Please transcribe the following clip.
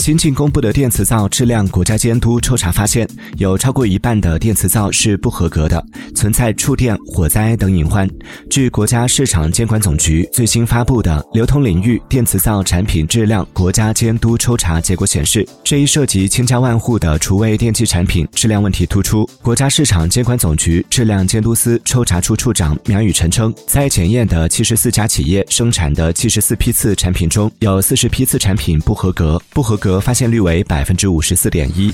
新近公布的电磁灶质量国家监督抽查发现，有超过一半的电磁灶是不合格的，存在触电、火灾等隐患。据国家市场监管总局最新发布的《流通领域电磁灶产品质量国家监督抽查结果》显示，这一涉及千家万户的厨卫电器产品质量问题突出。国家市场监管总局质量监督司抽查处处长苗宇晨称，在检验的七十四家企业生产的七十四批次产品中，有四十批次产品不合格，不合格。发现率为百分之五十四点一。